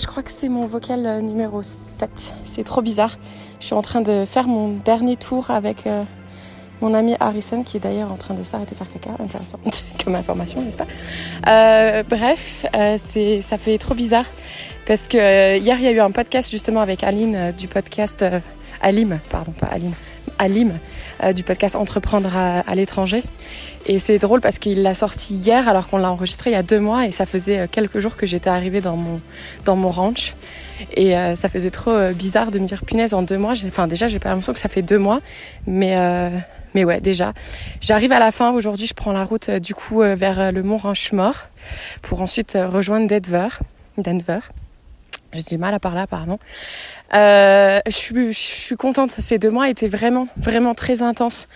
je crois que c'est mon vocal euh, numéro 7. C'est trop bizarre. Je suis en train de faire mon dernier tour avec euh, mon ami Harrison, qui est d'ailleurs en train de s'arrêter faire caca. Intéressant comme information, n'est-ce pas? Euh, Bref, ça fait trop bizarre parce que hier il y a eu un podcast justement avec Aline du podcast Alim, pardon, pas Aline, Alim du podcast Entreprendre à l'étranger. Et c'est drôle parce qu'il l'a sorti hier alors qu'on l'a enregistré il y a deux mois et ça faisait euh, quelques jours que j'étais arrivée dans mon, dans mon ranch. Et euh, ça faisait trop euh, bizarre de me dire punaise en deux mois. Enfin déjà j'ai pas l'impression que ça fait deux mois. Mais, mais ouais déjà. J'arrive à la fin. Aujourd'hui je prends la route du coup vers le mont Ranchemort pour ensuite rejoindre Denver. Denver. J'ai du mal à parler apparemment. Euh, je, suis, je suis contente. Ces deux mois étaient vraiment, vraiment très intenses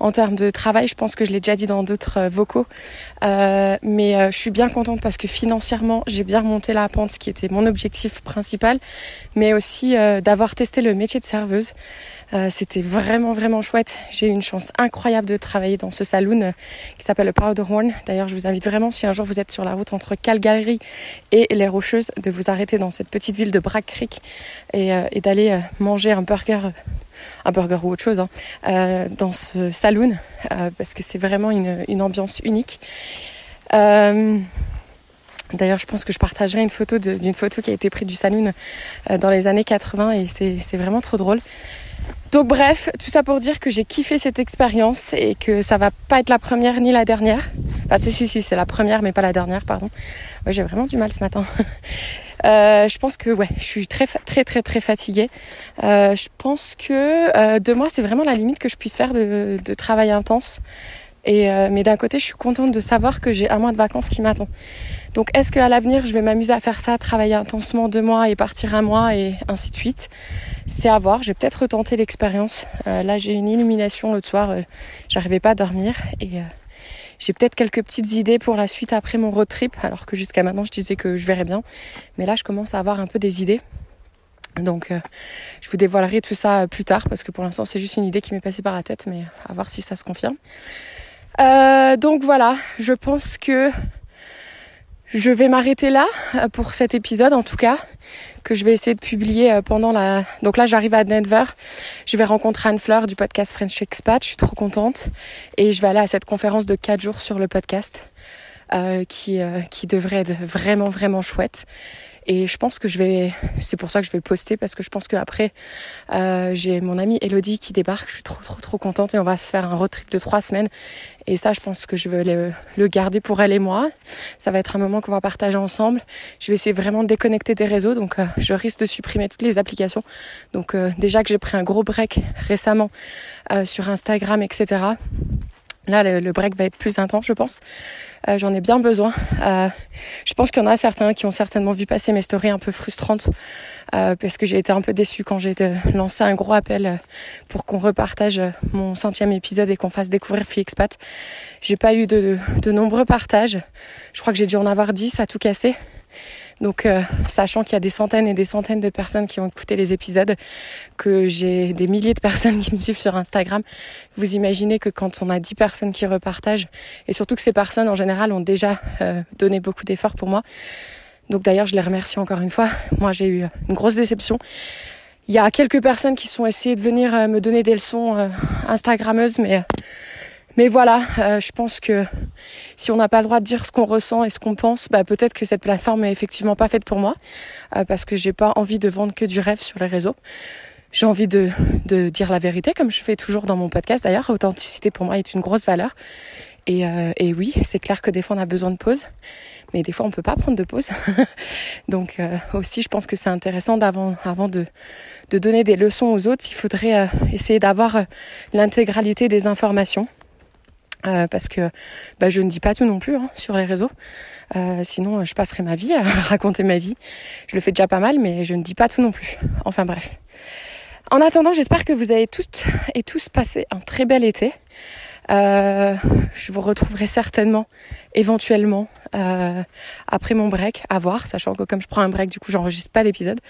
en termes de travail. Je pense que je l'ai déjà dit dans d'autres euh, vocaux. Euh, mais je suis bien contente parce que financièrement, j'ai bien remonté la pente, ce qui était mon objectif principal. Mais aussi d'avoir testé le métier de serveuse. C'était vraiment, vraiment chouette. J'ai eu une chance incroyable de travailler dans ce saloon qui s'appelle le Powderhorn. D'ailleurs, je vous invite vraiment, si un jour vous êtes sur la route entre Calgary et les Rocheuses, de vous arrêter dans cette petite ville de Brack Creek et euh, d'aller euh, manger un burger un burger ou autre chose hein, euh, dans ce saloon parce que c'est vraiment une, ambiance unique. D'ailleurs, je pense que je partagerai une photo d'une photo qui a été prise du saloon dans les années 80 et c'est vraiment trop drôle. Donc bref, tout ça pour dire que j'ai kiffé cette expérience et que ça va pas être la première ni la dernière. Enfin si si si c'est la première mais pas la dernière pardon. j'ai vraiment du mal ce matin. Euh, je pense que ouais, je suis très très très très fatiguée. Euh, je pense que euh, deux mois c'est vraiment la limite que je puisse faire de, de travail intense. Euh, mais d'un côté, je suis contente de savoir que j'ai un mois de vacances qui m'attend. Donc est-ce qu'à l'avenir, je vais m'amuser à faire ça, travailler intensement deux mois et partir un mois et ainsi de suite? C'est à voir. J'ai peut-être retenter l'expérience. Là, j'ai une illumination l'autre soir. J'arrivais pas à dormir et j'ai peut-être quelques petites idées pour la suite après mon road trip, alors que jusqu'à maintenant je disais que je verrais bien. Mais là je commence à avoir un peu des idées. Donc euh, je vous dévoilerai tout ça plus tard parce que pour l'instant c'est juste une idée qui m'est passée par la tête, mais à voir si ça se confirme. Euh, donc voilà, je pense que je vais m'arrêter là euh, pour cet épisode en tout cas que je vais essayer de publier euh, pendant la... Donc là j'arrive à Denver, je vais rencontrer Anne Fleur du podcast French Expat, je suis trop contente. Et je vais aller à cette conférence de 4 jours sur le podcast euh, qui, euh, qui devrait être vraiment vraiment chouette. Et je pense que je vais, c'est pour ça que je vais le poster parce que je pense qu'après, euh, j'ai mon amie Elodie qui débarque. Je suis trop, trop, trop contente et on va se faire un road trip de trois semaines. Et ça, je pense que je vais le, le garder pour elle et moi. Ça va être un moment qu'on va partager ensemble. Je vais essayer vraiment de déconnecter des réseaux. Donc, euh, je risque de supprimer toutes les applications. Donc, euh, déjà que j'ai pris un gros break récemment euh, sur Instagram, etc. Là, le, break va être plus intense, je pense. Euh, J'en ai bien besoin. Euh, je pense qu'il y en a certains qui ont certainement vu passer mes stories un peu frustrantes euh, parce que j'ai été un peu déçue quand j'ai lancé un gros appel pour qu'on repartage mon centième épisode et qu'on fasse découvrir Free Expat. J'ai pas eu de, de nombreux partages. Je crois que j'ai dû en avoir 10 à tout casser. Donc, euh, sachant qu'il y a des centaines et des centaines de personnes qui ont écouté les épisodes, que j'ai des milliers de personnes qui me suivent sur Instagram, vous imaginez que quand on a 10 personnes qui repartagent, et surtout que ces personnes en général ont déjà euh, donné beaucoup d'efforts pour moi. Donc d'ailleurs, je les remercie encore une fois. Moi, j'ai eu une grosse déception. Il y a quelques personnes qui sont essayées de venir euh, me donner des leçons Instagrammeuses, mais mais voilà, euh, je pense que si on n'a pas le droit de dire ce qu'on ressent et ce qu'on pense, bah peut-être que cette plateforme est effectivement pas faite pour moi, euh, parce que j'ai pas envie de vendre que du rêve sur les réseaux. J'ai envie de, de dire la vérité, comme je fais toujours dans mon podcast. D'ailleurs, authenticité pour moi est une grosse valeur. Et, euh, et oui, c'est clair que des fois on a besoin de pause, mais des fois on peut pas prendre de pause. Donc aussi, je pense que c'est intéressant d'avant, avant de, de donner des leçons aux autres, il faudrait essayer d'avoir l'intégralité des informations euh, parce que bah, je ne dis pas tout non plus hein, sur les réseaux. Euh, sinon, je passerai ma vie à raconter ma vie. Je le fais déjà pas mal, mais je ne dis pas tout non plus. Enfin bref. En attendant, j'espère que vous avez toutes et tous passé un très bel été. Euh, je vous retrouverai certainement, éventuellement, euh, après mon break, à voir, sachant que comme je prends un break, du coup, j'enregistre pas d'épisode.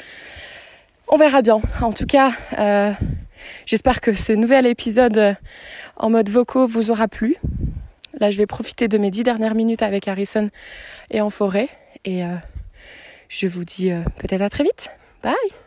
On verra bien. En tout cas, euh, j'espère que ce nouvel épisode en mode vocaux vous aura plu. Là, je vais profiter de mes dix dernières minutes avec Harrison et en forêt. Et euh, Je vous dis peut-être à très vite. Bye